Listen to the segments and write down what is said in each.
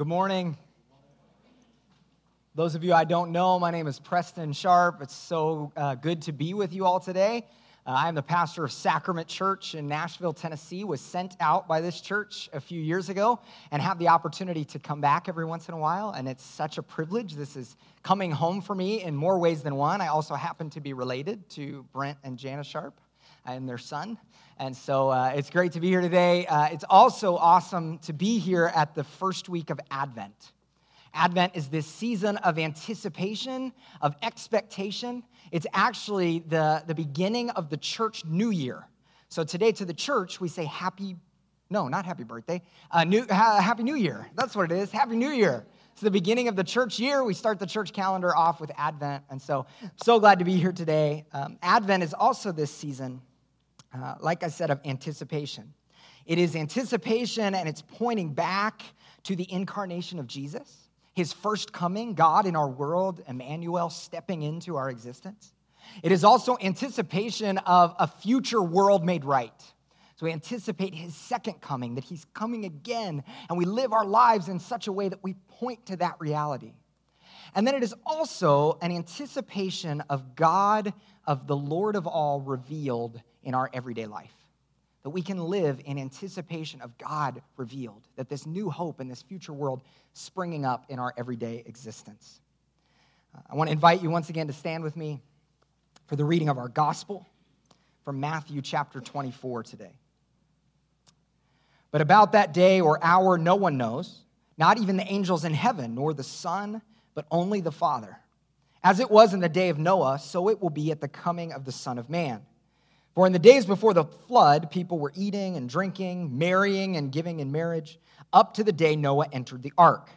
Good morning. Those of you I don't know, my name is Preston Sharp. It's so uh, good to be with you all today. Uh, I'm the pastor of Sacrament Church in Nashville, Tennessee. Was sent out by this church a few years ago and have the opportunity to come back every once in a while, and it's such a privilege. This is coming home for me in more ways than one. I also happen to be related to Brent and Janice Sharp and their son. And so uh, it's great to be here today. Uh, it's also awesome to be here at the first week of Advent. Advent is this season of anticipation, of expectation. It's actually the, the beginning of the church new year. So today to the church, we say happy, no, not happy birthday, uh, new, ha, happy new year. That's what it is, happy new year. It's the beginning of the church year. We start the church calendar off with Advent. And so, so glad to be here today. Um, Advent is also this season uh, like I said, of anticipation. It is anticipation and it's pointing back to the incarnation of Jesus, his first coming, God in our world, Emmanuel stepping into our existence. It is also anticipation of a future world made right. So we anticipate his second coming, that he's coming again, and we live our lives in such a way that we point to that reality. And then it is also an anticipation of God, of the Lord of all revealed in our everyday life. That we can live in anticipation of God revealed, that this new hope and this future world springing up in our everyday existence. Uh, I want to invite you once again to stand with me for the reading of our gospel from Matthew chapter 24 today. But about that day or hour, no one knows, not even the angels in heaven, nor the Son, but only the Father. As it was in the day of Noah, so it will be at the coming of the Son of Man. For in the days before the flood, people were eating and drinking, marrying and giving in marriage, up to the day Noah entered the ark.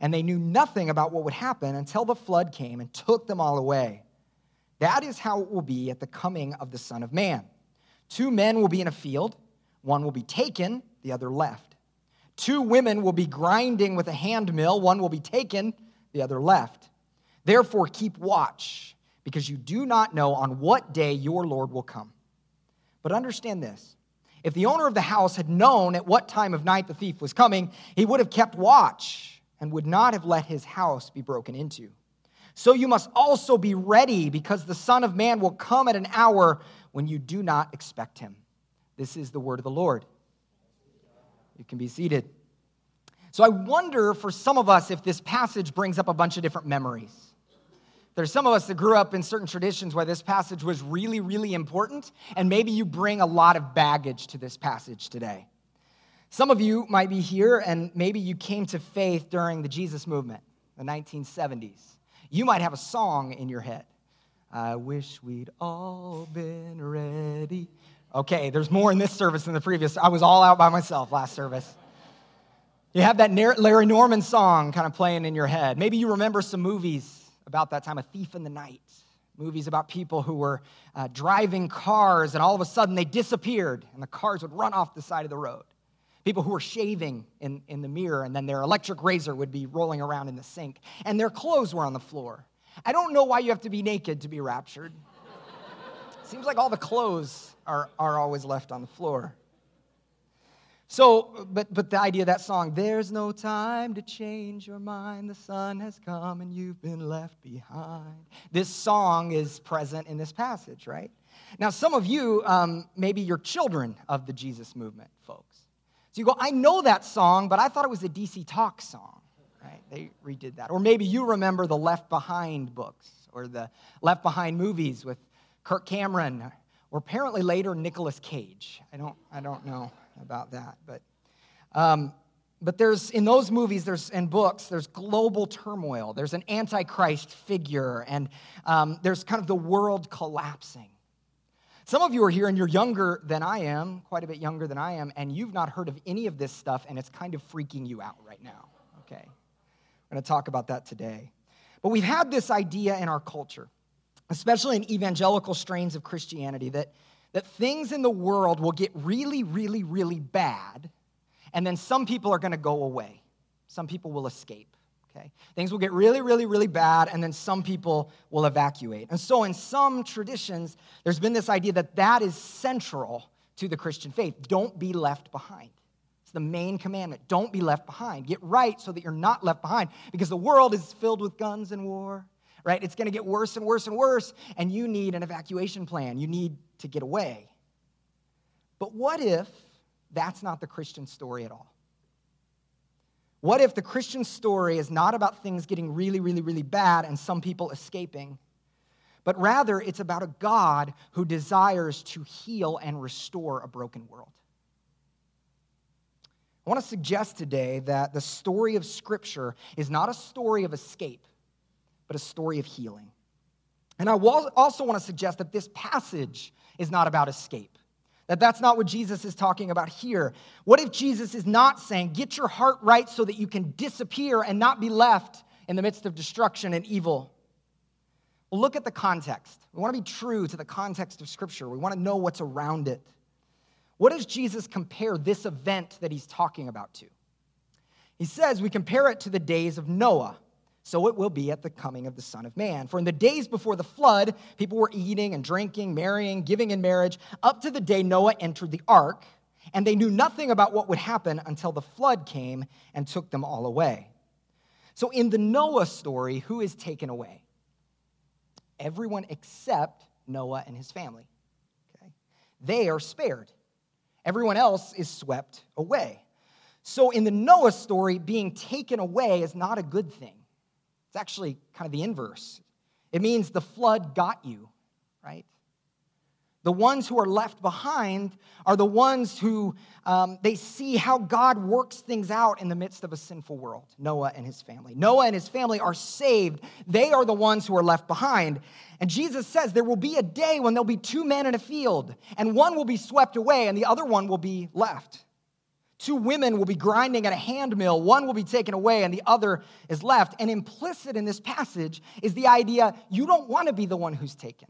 And they knew nothing about what would happen until the flood came and took them all away. That is how it will be at the coming of the Son of Man. Two men will be in a field, one will be taken, the other left. Two women will be grinding with a hand mill, one will be taken, the other left. Therefore, keep watch, because you do not know on what day your Lord will come. But understand this if the owner of the house had known at what time of night the thief was coming, he would have kept watch and would not have let his house be broken into. So you must also be ready, because the Son of Man will come at an hour when you do not expect him. This is the word of the Lord. You can be seated. So I wonder for some of us if this passage brings up a bunch of different memories. There's some of us that grew up in certain traditions where this passage was really, really important, and maybe you bring a lot of baggage to this passage today. Some of you might be here, and maybe you came to faith during the Jesus movement, the 1970s. You might have a song in your head. I wish we'd all been ready. Okay, there's more in this service than the previous. I was all out by myself last service. You have that Larry Norman song kind of playing in your head. Maybe you remember some movies about that time, A Thief in the Night. Movies about people who were uh, driving cars and all of a sudden they disappeared and the cars would run off the side of the road. People who were shaving in, in the mirror and then their electric razor would be rolling around in the sink and their clothes were on the floor. I don't know why you have to be naked to be raptured. Seems like all the clothes are, are always left on the floor. So, but, but the idea of that song, there's no time to change your mind. The Son has come and you've been left behind. This song is present in this passage, right? Now, some of you, um, maybe you're children of the Jesus movement, folks. So you go, I know that song, but I thought it was a DC Talk song, right? They redid that. Or maybe you remember the Left Behind books or the Left Behind movies with Kirk Cameron, or apparently later Nicolas Cage. I don't, I don't know about that. But, um, but there's in those movies there's and books there's global turmoil. There's an antichrist figure and um, there's kind of the world collapsing. Some of you are here and you're younger than i am quite a bit younger than i am and you've not heard of any of this stuff and it's kind of freaking you out right now okay? We're going to talk about that today. But we've had this idea in our culture especially in evangelical strains of christianity that that things in the world will get really, really, really bad, and then some people are going to go away. Some people will escape. Okay? Things will get really, really, really bad, and then some people will evacuate. And so, in some traditions, there's been this idea that that is central to the Christian faith. Don't be left behind. It's the main commandment. Don't be left behind. Get right so that you're not left behind because the world is filled with guns and war, right? It's going to get worse and worse and worse, and you need an evacuation plan. You need to get away. But what if that's not the Christian story at all? What if the Christian story is not about things getting really, really, really bad and some people escaping, but rather it's about a God who desires to heal and restore a broken world? I want to suggest today that the story of Scripture is not a story of escape, but a story of healing. And I also want to suggest that this passage is not about escape. That that's not what Jesus is talking about here. What if Jesus is not saying, get your heart right so that you can disappear and not be left in the midst of destruction and evil? Well, look at the context. We want to be true to the context of Scripture, we want to know what's around it. What does Jesus compare this event that he's talking about to? He says we compare it to the days of Noah so it will be at the coming of the Son of Man. For in the days before the flood, people were eating and drinking, marrying, giving in marriage, up to the day Noah entered the ark, and they knew nothing about what would happen until the flood came and took them all away. So in the Noah story, who is taken away? Everyone except Noah and his family. Okay? They are spared. Everyone else is swept away. So in the Noah story, being taken away is not a good thing. It's actually kind of the inverse. It means the flood got you, right? The ones who are left behind are the ones who um, they see how God works things out in the midst of a sinful world. Noah and his family. Noah and his family are saved. They are the ones who are left behind. And Jesus says there will be a day when there'll be two men in a field, and one will be swept away, and the other one will be left. Two women will be grinding at a hand mill. One will be taken away and the other is left. And implicit in this passage is the idea you don't want to be the one who's taken.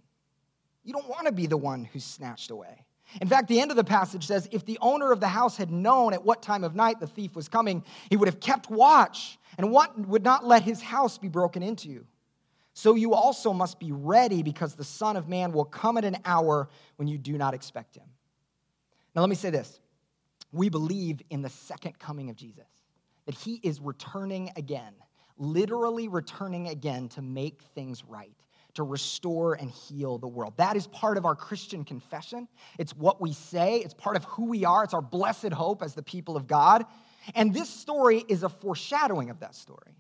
You don't want to be the one who's snatched away. In fact, the end of the passage says if the owner of the house had known at what time of night the thief was coming, he would have kept watch and would not let his house be broken into. So you also must be ready because the Son of Man will come at an hour when you do not expect him. Now, let me say this we believe in the second coming of Jesus, that he is returning again, literally returning again to make things right, to restore and heal the world. That is part of our Christian confession. It's what we say, it's part of who we are, it's our blessed hope as the people of God. And this story is a foreshadowing of that story.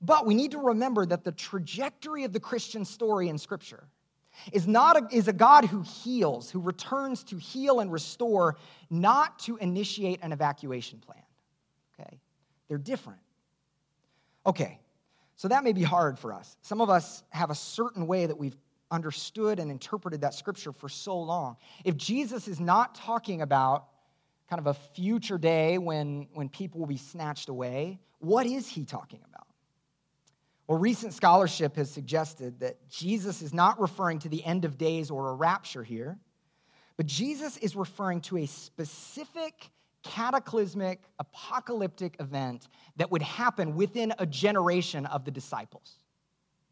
But we need to remember that the trajectory of the Christian story in Scripture is, not a, is a God who heals, who returns to heal and restore, not to initiate an evacuation plan. Okay? They're different. Okay, so that may be hard for us. Some of us have a certain way that we've understood and interpreted that scripture for so long. If Jesus is not talking about kind of a future day when, when people will be snatched away, what is he talking about? Well, recent scholarship has suggested that Jesus is not referring to the end of days or a rapture here, but Jesus is referring to a specific cataclysmic, apocalyptic event that would happen within a generation of the disciples.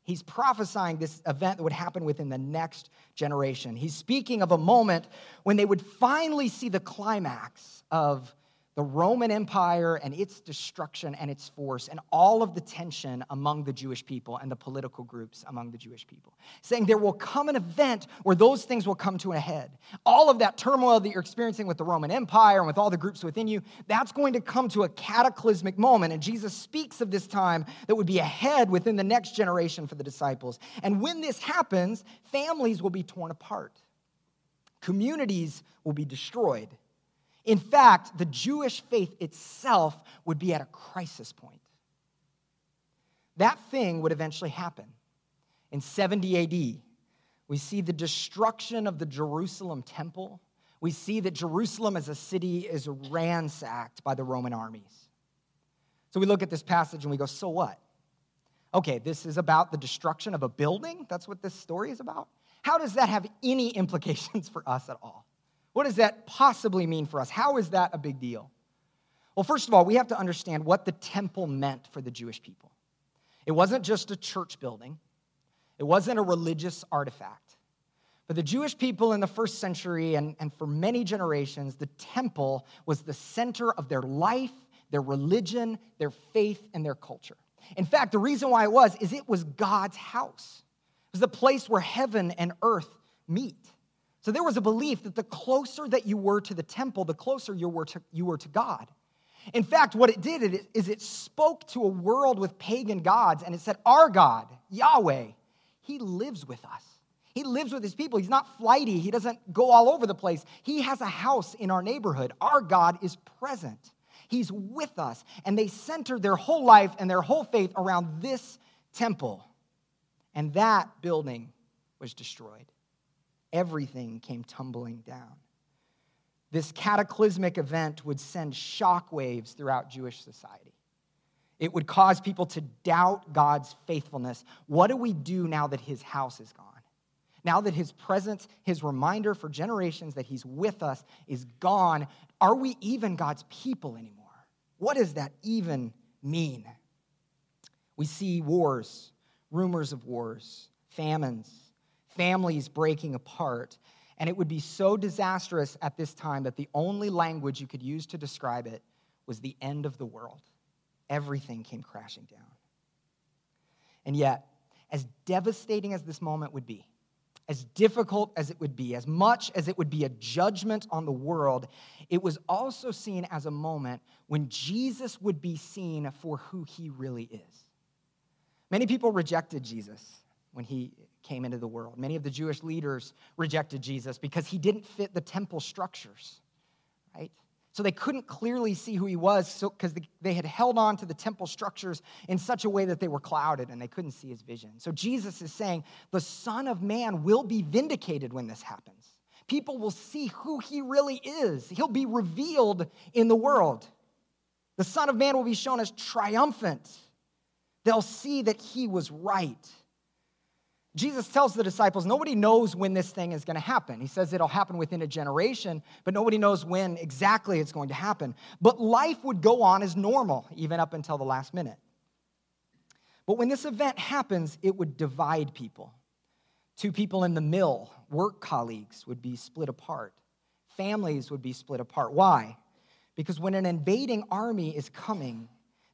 He's prophesying this event that would happen within the next generation. He's speaking of a moment when they would finally see the climax of the Roman Empire and its destruction and its force, and all of the tension among the Jewish people and the political groups among the Jewish people. Saying there will come an event where those things will come to a head. All of that turmoil that you're experiencing with the Roman Empire and with all the groups within you, that's going to come to a cataclysmic moment. And Jesus speaks of this time that would be ahead within the next generation for the disciples. And when this happens, families will be torn apart, communities will be destroyed in fact, the Jewish faith itself would be at a crisis point. That thing would eventually happen. In 70 AD, we see the destruction of the Jerusalem temple. We see that Jerusalem as a city is ransacked by the Roman armies. So we look at this passage and we go, so what? Okay, this is about the destruction of a building. That's what this story is about. How does that have any implications for us at all? What does that possibly mean for us? How is that a big deal? Well, first of all, we have to understand what the temple meant for the Jewish people. It wasn't just a church building, it wasn't a religious artifact. For the Jewish people in the first century and, and for many generations, the temple was the center of their life, their religion, their faith, and their culture. In fact, the reason why it was is it was God's house. It was the place where heaven and earth meet. So there was a belief that the closer that you were to the temple, the closer you were to, you were to God. In fact, what it did is it spoke to a world with pagan gods and it said, Our God, Yahweh, He lives with us. He lives with his people. He's not flighty. He doesn't go all over the place. He has a house in our neighborhood. Our God is present. He's with us. And they centered their whole life and their whole faith around this temple. And that building was destroyed. Everything came tumbling down. This cataclysmic event would send shockwaves throughout Jewish society. It would cause people to doubt God's faithfulness. What do we do now that his house is gone? Now that his presence, his reminder for generations that he's with us is gone, are we even God's people anymore? What does that even mean? We see wars, rumors of wars, famines, families breaking apart. And it would be so disastrous at this time that the only language you could use to describe it was the end of the world. Everything came crashing down. And yet, as devastating as this moment would be, as difficult as it would be, as much as it would be a judgment on the world, it was also seen as a moment when Jesus would be seen for who he really is. Many people rejected Jesus when he came into the world. Many of the Jewish leaders rejected Jesus because he didn't fit the temple structures, right? So they couldn't clearly see who he was because so, they had held on to the temple structures in such a way that they were clouded and they couldn't see his vision. So Jesus is saying the Son of Man will be vindicated when this happens. People will see who he really is, he'll be revealed in the world. The Son of Man will be shown as triumphant. They'll see that he was right. Jesus tells the disciples, nobody knows when this thing is going to happen. He says it'll happen within a generation, but nobody knows when exactly it's going to happen. But life would go on as normal, even up until the last minute. But when this event happens, it would divide people. Two people in the mill, work colleagues, would be split apart. Families would be split apart. Why? Because when an invading army is coming,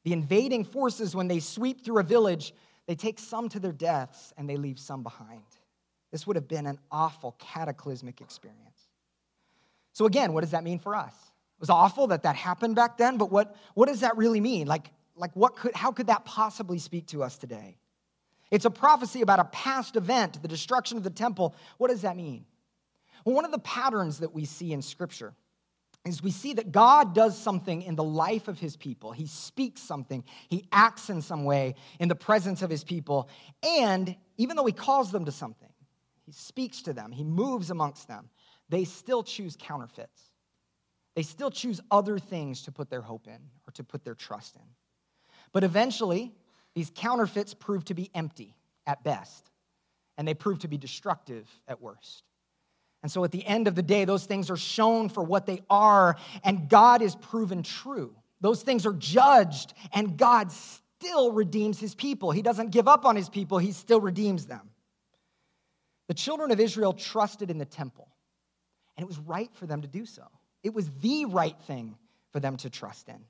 the invading forces, when they sweep through a village, they take some to their deaths and they leave some behind. This would have been an awful, cataclysmic experience. So, again, what does that mean for us? It was awful that that happened back then, but what, what does that really mean? Like, like what could, how could that possibly speak to us today? It's a prophecy about a past event, the destruction of the temple. What does that mean? Well, one of the patterns that we see in Scripture is we see that God does something in the life of his people. He speaks something, he acts in some way in the presence of his people. And even though he calls them to something, he speaks to them, he moves amongst them, they still choose counterfeits. They still choose other things to put their hope in or to put their trust in. But eventually, these counterfeits prove to be empty at best, and they prove to be destructive at worst. And so at the end of the day, those things are shown for what they are, and God is proven true. Those things are judged, and God still redeems his people. He doesn't give up on his people, he still redeems them. The children of Israel trusted in the temple, and it was right for them to do so. It was the right thing for them to trust in.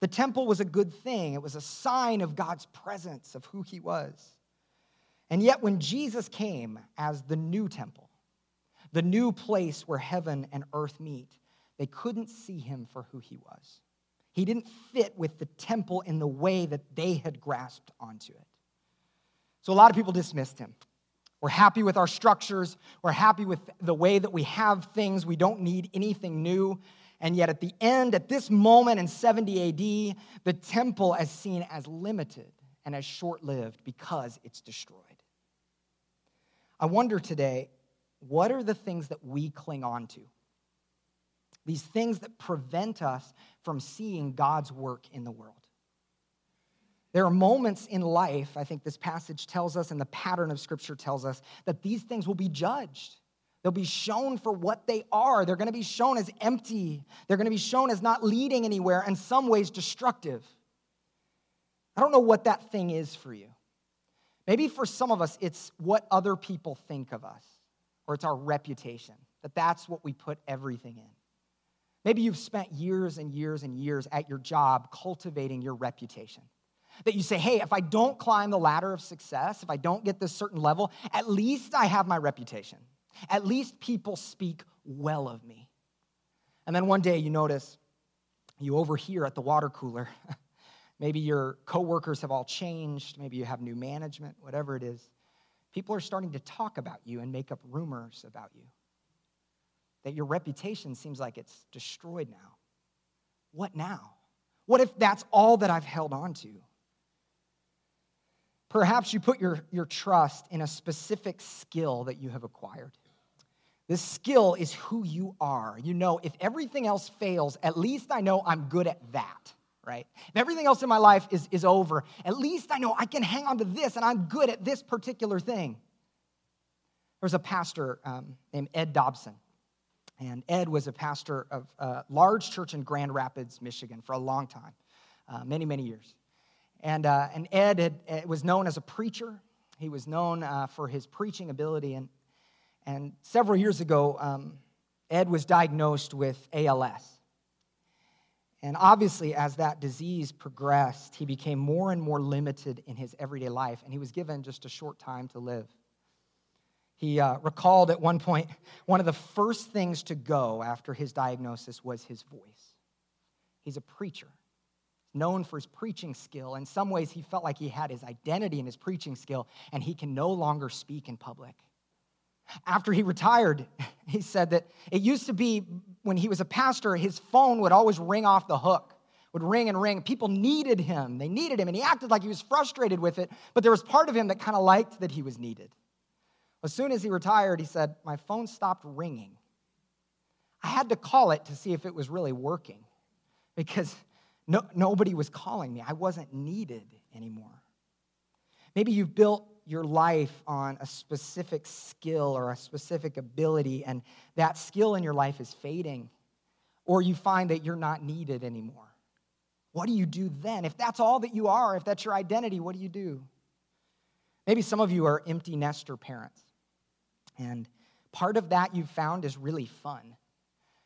The temple was a good thing, it was a sign of God's presence, of who he was. And yet, when Jesus came as the new temple, the new place where heaven and earth meet, they couldn't see him for who he was. He didn't fit with the temple in the way that they had grasped onto it. So a lot of people dismissed him. We're happy with our structures, we're happy with the way that we have things, we don't need anything new. And yet, at the end, at this moment in 70 AD, the temple is seen as limited and as short lived because it's destroyed. I wonder today what are the things that we cling on to? These things that prevent us from seeing God's work in the world. There are moments in life, I think this passage tells us, and the pattern of Scripture tells us, that these things will be judged. They'll be shown for what they are. They're going to be shown as empty. They're going to be shown as not leading anywhere, and some ways destructive. I don't know what that thing is for you. Maybe for some of us, it's what other people think of us or it's our reputation, that that's what we put everything in. Maybe you've spent years and years and years at your job cultivating your reputation. That you say, hey, if I don't climb the ladder of success, if I don't get this certain level, at least I have my reputation. At least people speak well of me. And then one day you notice you overhear at the water cooler. maybe your coworkers have all changed. Maybe you have new management, whatever it is. People are starting to talk about you and make up rumors about you. That your reputation seems like it's destroyed now. What now? What if that's all that I've held on to? Perhaps you put your, your trust in a specific skill that you have acquired. This skill is who you are. You know, if everything else fails, at least I know I'm good at that, right? If everything else in my life is, is over, at least I know I can hang on to this and I'm good at this particular thing. There was a pastor um, named Ed Dobson. And Ed was a pastor of a large church in Grand Rapids, Michigan, for a long time, uh, many, many years. And, uh, and Ed had, was known as a preacher. He was known uh, for his preaching ability. And, and several years ago, um, Ed was diagnosed with ALS. And obviously, as that disease progressed, he became more and more limited in his everyday life, and he was given just a short time to live. He uh, recalled at one point one of the first things to go after his diagnosis was his voice. He's a preacher, known for his preaching skill. In some ways, he felt like he had his identity in his preaching skill, and he can no longer speak in public. After he retired, he said that it used to be when he was a pastor, his phone would always ring off the hook, would ring and ring. People needed him. They needed him, and he acted like he was frustrated with it, but there was part of him that kind of liked that he was needed. As soon as he retired, he said, My phone stopped ringing. I had to call it to see if it was really working because no, nobody was calling me. I wasn't needed anymore. Maybe you've built your life on a specific skill or a specific ability, and that skill in your life is fading, or you find that you're not needed anymore. What do you do then? If that's all that you are, if that's your identity, what do you do? Maybe some of you are empty nester parents, and part of that you've found is really fun.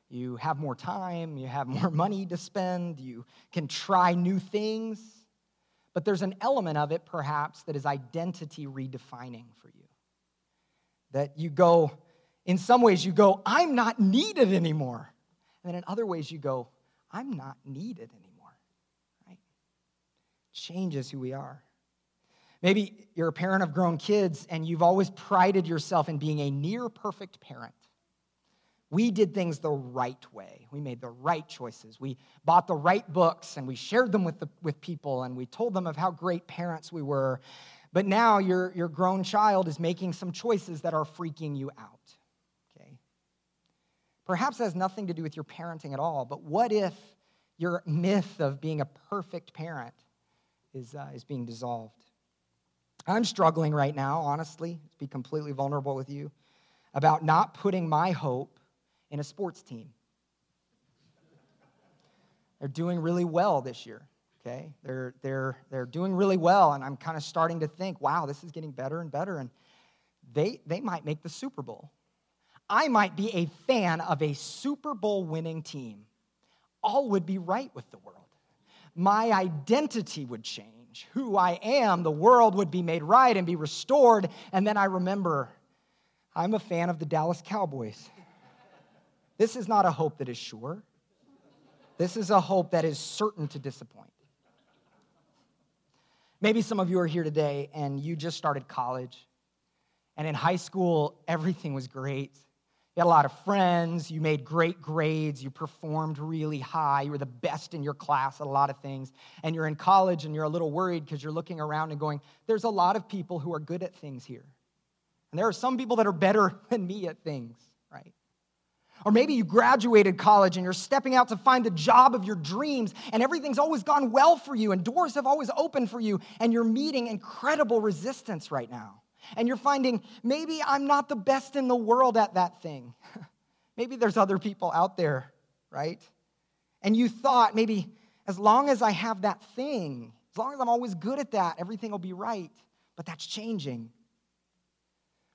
You have more time, you have more money to spend, you can try new things but there's an element of it, perhaps, that is identity redefining for you. That you go, in some ways, you go, I'm not needed anymore. And then in other ways, you go, I'm not needed anymore. Right? Changes who we are. Maybe you're a parent of grown kids and you've always prided yourself in being a near perfect parent. We did things the right way. We made the right choices. We bought the right books and we shared them with, the, with people and we told them of how great parents we were. But now your, your grown child is making some choices that are freaking you out. Okay? Perhaps has nothing to do with your parenting at all, but what if your myth of being a perfect parent is, uh, is being dissolved? I'm struggling right now, honestly, to be completely vulnerable with you, about not putting my hope in a sports team. They're doing really well this year, okay? They're, they're, they're doing really well, and I'm kind of starting to think, wow, this is getting better and better, and they, they might make the Super Bowl. I might be a fan of a Super Bowl winning team. All would be right with the world. My identity would change. Who I am, the world would be made right and be restored. And then I remember I'm a fan of the Dallas Cowboys. This is not a hope that is sure. This is a hope that is certain to disappoint. Maybe some of you are here today and you just started college. And in high school, everything was great. You had a lot of friends, you made great grades, you performed really high, you were the best in your class at a lot of things. And you're in college and you're a little worried because you're looking around and going, there's a lot of people who are good at things here. And there are some people that are better than me at things, right? Or maybe you graduated college and you're stepping out to find the job of your dreams, and everything's always gone well for you, and doors have always opened for you, and you're meeting incredible resistance right now. And you're finding maybe I'm not the best in the world at that thing. maybe there's other people out there, right? And you thought maybe as long as I have that thing, as long as I'm always good at that, everything will be right. But that's changing.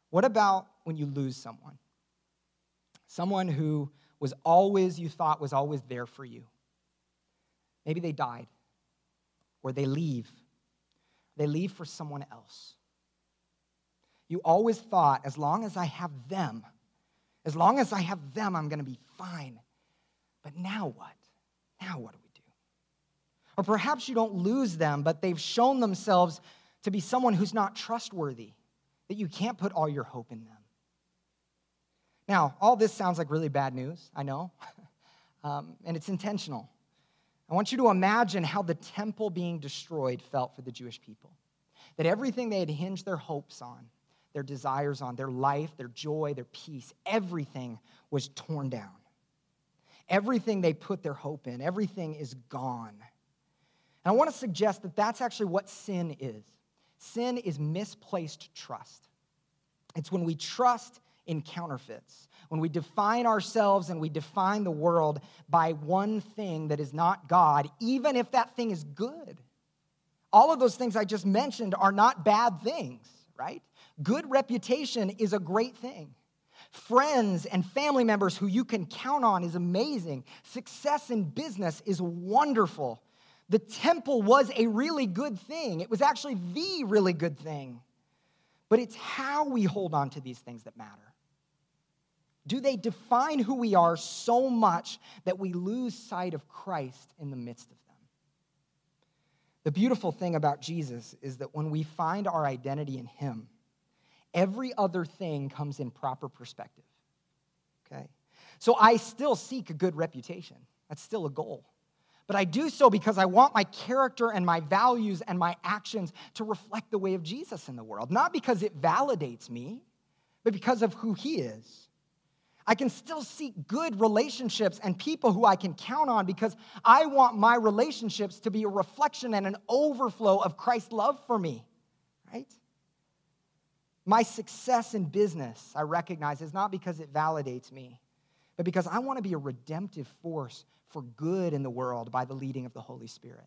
What about when you lose someone? Someone who was always, you thought, was always there for you. Maybe they died, or they leave. They leave for someone else. You always thought, as long as I have them, as long as I have them, I'm going to be fine. But now what? Now what do we do? Or perhaps you don't lose them, but they've shown themselves to be someone who's not trustworthy, that you can't put all your hope in them. Now, all this sounds like really bad news, I know, um, and it's intentional. I want you to imagine how the temple being destroyed felt for the Jewish people. That everything they had hinged their hopes on, their desires on, their life, their joy, their peace, everything was torn down. Everything they put their hope in, everything is gone. And I want to suggest that that's actually what sin is sin is misplaced trust. It's when we trust in counterfeits, when we define ourselves and we define the world by one thing that is not God, even if that thing is good. All of those things I just mentioned are not bad things, right? Good reputation is a great thing. Friends and family members who you can count on is amazing. Success in business is wonderful. The temple was a really good thing. It was actually the really good thing. But it's how we hold on to these things that matter. Do they define who we are so much that we lose sight of Christ in the midst of them? The beautiful thing about Jesus is that when we find our identity in Him, every other thing comes in proper perspective. Okay? So I still seek a good reputation. That's still a goal. But I do so because I want my character and my values and my actions to reflect the way of Jesus in the world. Not because it validates me, but because of who He is. I can still seek good relationships and people who I can count on because I want my relationships to be a reflection and an overflow of Christ's love for me, right? My success in business, I recognize, is not because it validates me, but because I want to be a redemptive force for good in the world by the leading of the Holy Spirit.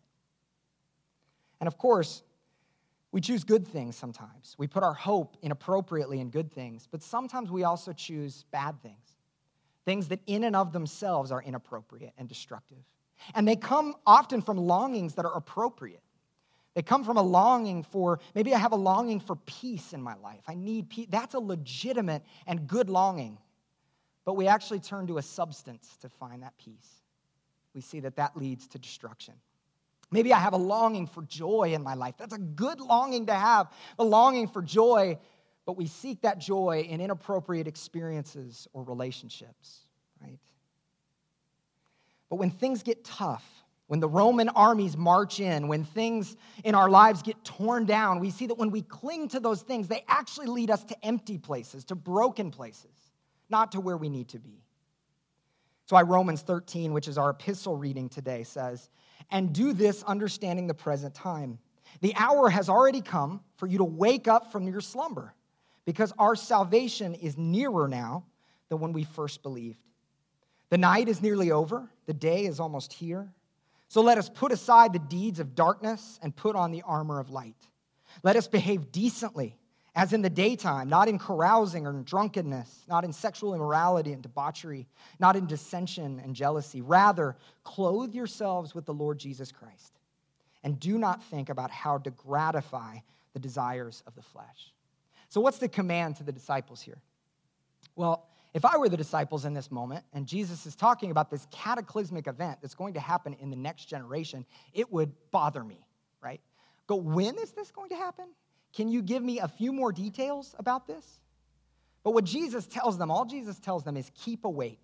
And of course, we choose good things sometimes. We put our hope inappropriately in good things, but sometimes we also choose bad things things that in and of themselves are inappropriate and destructive. And they come often from longings that are appropriate. They come from a longing for, maybe I have a longing for peace in my life. I need peace. That's a legitimate and good longing. But we actually turn to a substance to find that peace. We see that that leads to destruction. Maybe I have a longing for joy in my life. That's a good longing to have, a longing for joy but we seek that joy in inappropriate experiences or relationships, right? But when things get tough, when the Roman armies march in, when things in our lives get torn down, we see that when we cling to those things, they actually lead us to empty places, to broken places, not to where we need to be. So, why Romans 13, which is our epistle reading today, says, And do this understanding the present time. The hour has already come for you to wake up from your slumber because our salvation is nearer now than when we first believed. The night is nearly over, the day is almost here. So let us put aside the deeds of darkness and put on the armor of light. Let us behave decently, as in the daytime, not in carousing or in drunkenness, not in sexual immorality and debauchery, not in dissension and jealousy. Rather, clothe yourselves with the Lord Jesus Christ, and do not think about how to gratify the desires of the flesh. So, what's the command to the disciples here? Well, if I were the disciples in this moment and Jesus is talking about this cataclysmic event that's going to happen in the next generation, it would bother me, right? Go, when is this going to happen? Can you give me a few more details about this? But what Jesus tells them, all Jesus tells them is keep awake,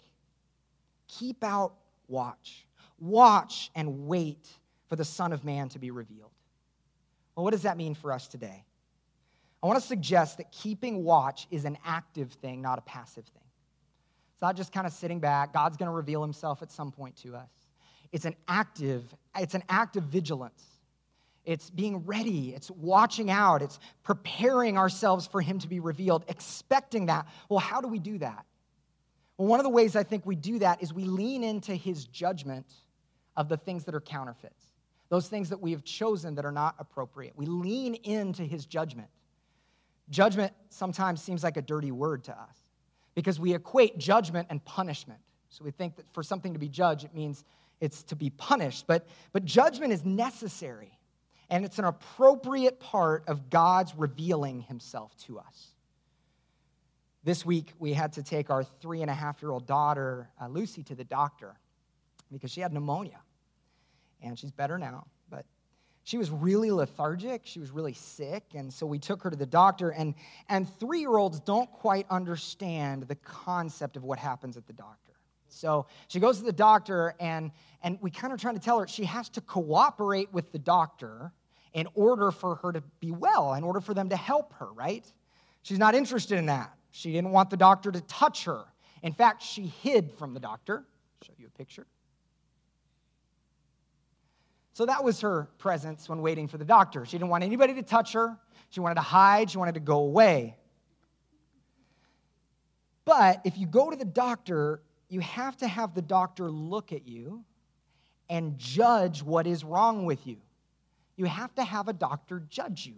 keep out watch, watch and wait for the Son of Man to be revealed. Well, what does that mean for us today? I want to suggest that keeping watch is an active thing, not a passive thing. It's not just kind of sitting back. God's going to reveal himself at some point to us. It's an active, it's an active vigilance. It's being ready. It's watching out. It's preparing ourselves for him to be revealed, expecting that. Well, how do we do that? Well, one of the ways I think we do that is we lean into his judgment of the things that are counterfeits, those things that we have chosen that are not appropriate. We lean into his judgment. Judgment sometimes seems like a dirty word to us. because we equate judgment and punishment. So we think that for something to be judged, it means it's to be punished. But, but judgment is necessary, and it's an appropriate part of God's revealing himself to us. This week, we had to take our three and a half year old daughter, uh, Lucy, to the doctor because she had pneumonia. And she's better now, but she was really lethargic. She was really sick. And so we took her to the doctor. And, and three year olds don't quite understand the concept of what happens at the doctor. So she goes to the doctor, and, and we kind of trying to tell her she has to cooperate with the doctor in order for her to be well, in order for them to help her, right? She's not interested in that. She didn't want the doctor to touch her. In fact, she hid from the doctor. I'll show you a picture. So that was her presence when waiting for the doctor. She didn't want anybody to touch her. She wanted to hide. She wanted to go away. But if you go to the doctor, you have to have the doctor look at you and judge what is wrong with you. You have to have a doctor judge you.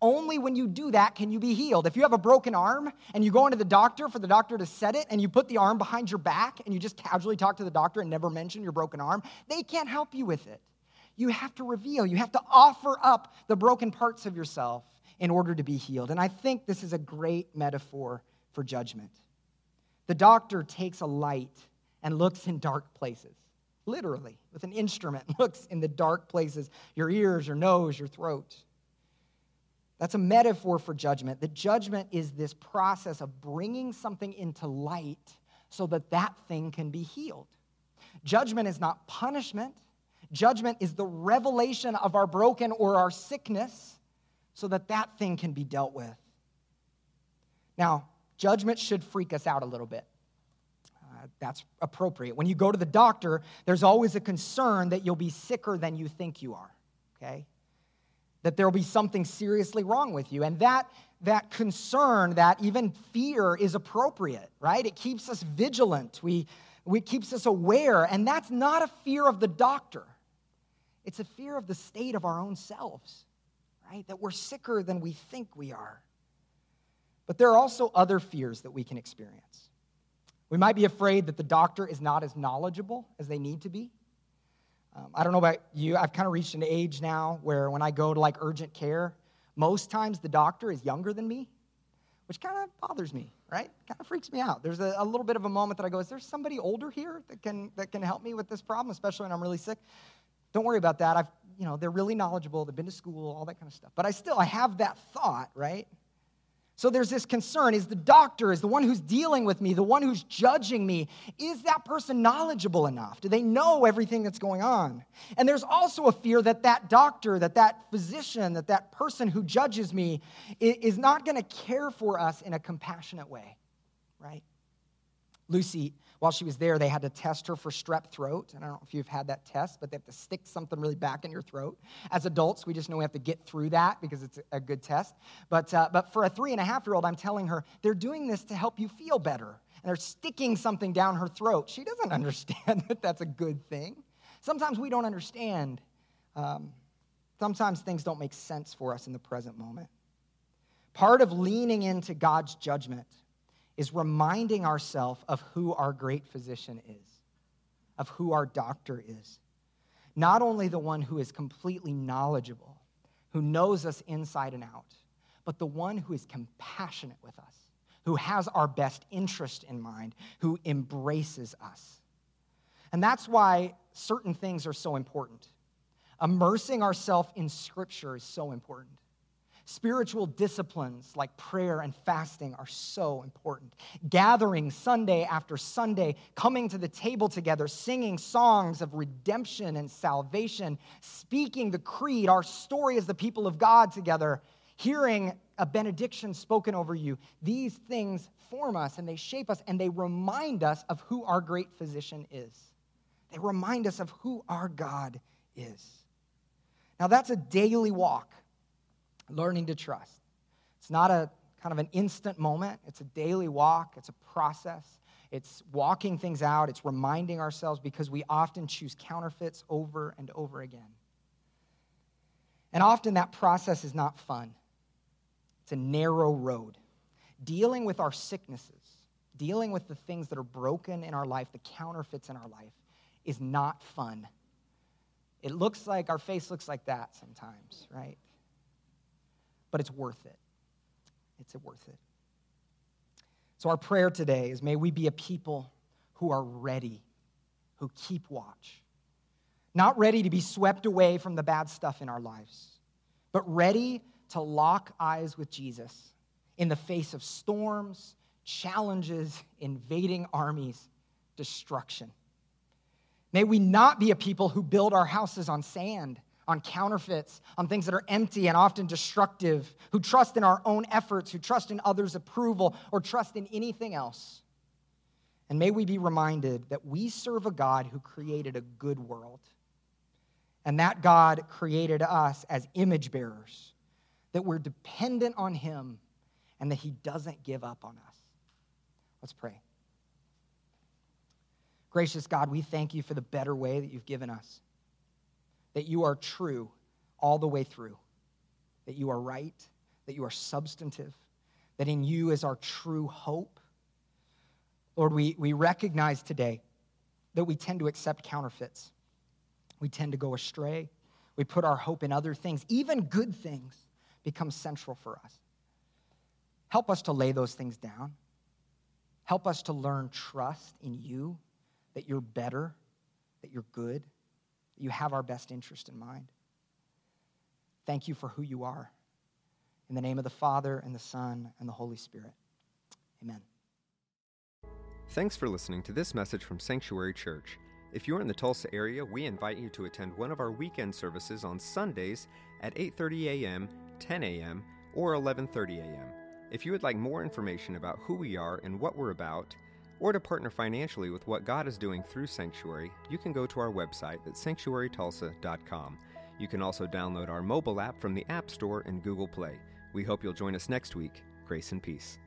Only when you do that can you be healed. If you have a broken arm and you go into the doctor for the doctor to set it and you put the arm behind your back and you just casually talk to the doctor and never mention your broken arm, they can't help you with it you have to reveal, you have to offer up the broken parts of yourself in order to be healed. And I think this is a great metaphor for judgment. The doctor takes a light and looks in dark places, literally, with an instrument, looks in the dark places your ears, your nose, your throat. That's a metaphor for judgment. The judgment is this process of bringing something into light so that that thing can be healed. Judgment is not punishment, Judgment is the revelation of our broken or our sickness so that that thing can be dealt with. Now, judgment should freak us out a little bit. Uh, that's appropriate. When you go to the doctor, there's always a concern that you'll be sicker than you think you are, okay? That there'll be something seriously wrong with you. And that, that concern, that even fear is appropriate, right? It keeps us vigilant. We, we keeps us aware. And that's not a fear of the doctor. It's a fear of the state of our own selves, right? That we're sicker than we think we are. But there are also other fears that we can experience. We might be afraid that the doctor is not as knowledgeable as they need to be. Um, I don't know about you, I've kind of reached an age now where when I go to like urgent care, most times the doctor is younger than me, which kind of bothers me, right? Kind of freaks me out. There's a, a, little bit of a moment that I go, is there somebody older here that can, that can help me with this problem, especially when I'm really sick? Don't worry about that. I've, you know, they're really knowledgeable. They've been to school, all that kind of stuff. But I still, I have that thought, right? So there's this concern is the doctor, is the one who's dealing with me, the one who's judging me, is that person knowledgeable enough? Do they know everything that's going on? And there's also a fear that that doctor, that that physician, that that person who judges me is not going to care for us in a compassionate way, right? Lucy while she was there, they had to test her for strep throat. And I don't know if you've had that test, but they have to stick something really back in your throat. As adults, we just know we have to get through that because it's a good test. But, uh, but for a three and a half year old, I'm telling her they're doing this to help you feel better. And they're sticking something down her throat. She doesn't understand that that's a good thing. Sometimes we don't understand. Um, sometimes things don't make sense for us in the present moment. Part of leaning into God's judgment is reminding ourselves of who our great physician is, of who our doctor is. Not only the one who is completely knowledgeable, who knows us inside and out, but the one who is compassionate with us, who has our best interest in mind, who embraces us. And that's why certain things are so important. Immersing ourselves in Scripture is so important. Spiritual disciplines like prayer and fasting are so important. Gathering Sunday after Sunday, coming to the table together, singing songs of redemption and salvation, speaking the creed, our story as the people of God together, hearing a benediction spoken over you. These things form us and they shape us and they remind us of who our great physician is. They remind us of who our God is. Now, that's a daily walk learning to trust. It's not a kind of an instant moment, it's a daily walk, it's a process. It's walking things out, it's reminding ourselves because we often choose counterfeits over and over again. And often that process is not fun. It's a narrow road. Dealing with our sicknesses, dealing with the things that are broken in our life, the counterfeits in our life, is not fun. It looks like our face looks like that sometimes, right? But it's worth it. It's worth it. So, our prayer today is may we be a people who are ready, who keep watch. Not ready to be swept away from the bad stuff in our lives, but ready to lock eyes with Jesus in the face of storms, challenges, invading armies, destruction. May we not be a people who build our houses on sand, on counterfeits, on things that are empty and often destructive, who trust in our own efforts, who trust in others' approval, or trust in anything else. And may we be reminded that we serve a God who created a good world. And that God created us as image bearers, that we're dependent on Him, and that He doesn't give up on us. Let's pray. Gracious God, we thank you for the better way that you've given us. That you are true all the way through, that you are right, that you are substantive, that in you is our true hope. Lord, we, we recognize today that we tend to accept counterfeits. We tend to go astray. We put our hope in other things, even good things become central for us. Help us to lay those things down. Help us to learn trust in you that you're better, that you're good, you have our best interest in mind. Thank you for who you are. In the name of the Father, and the Son, and the Holy Spirit. Amen. Thanks for listening to this message from Sanctuary Church. If you're in the Tulsa area, we invite you to attend one of our weekend services on Sundays at 8:30 a.m., 10 a.m., or 11:30 a.m. If you would like more information about who we are and what we're about, or to partner financially with what God is doing through Sanctuary, you can go to our website at sanctuarytulsa.com. You can also download our mobile app from the App Store and Google Play. We hope you'll join us next week. Grace and peace.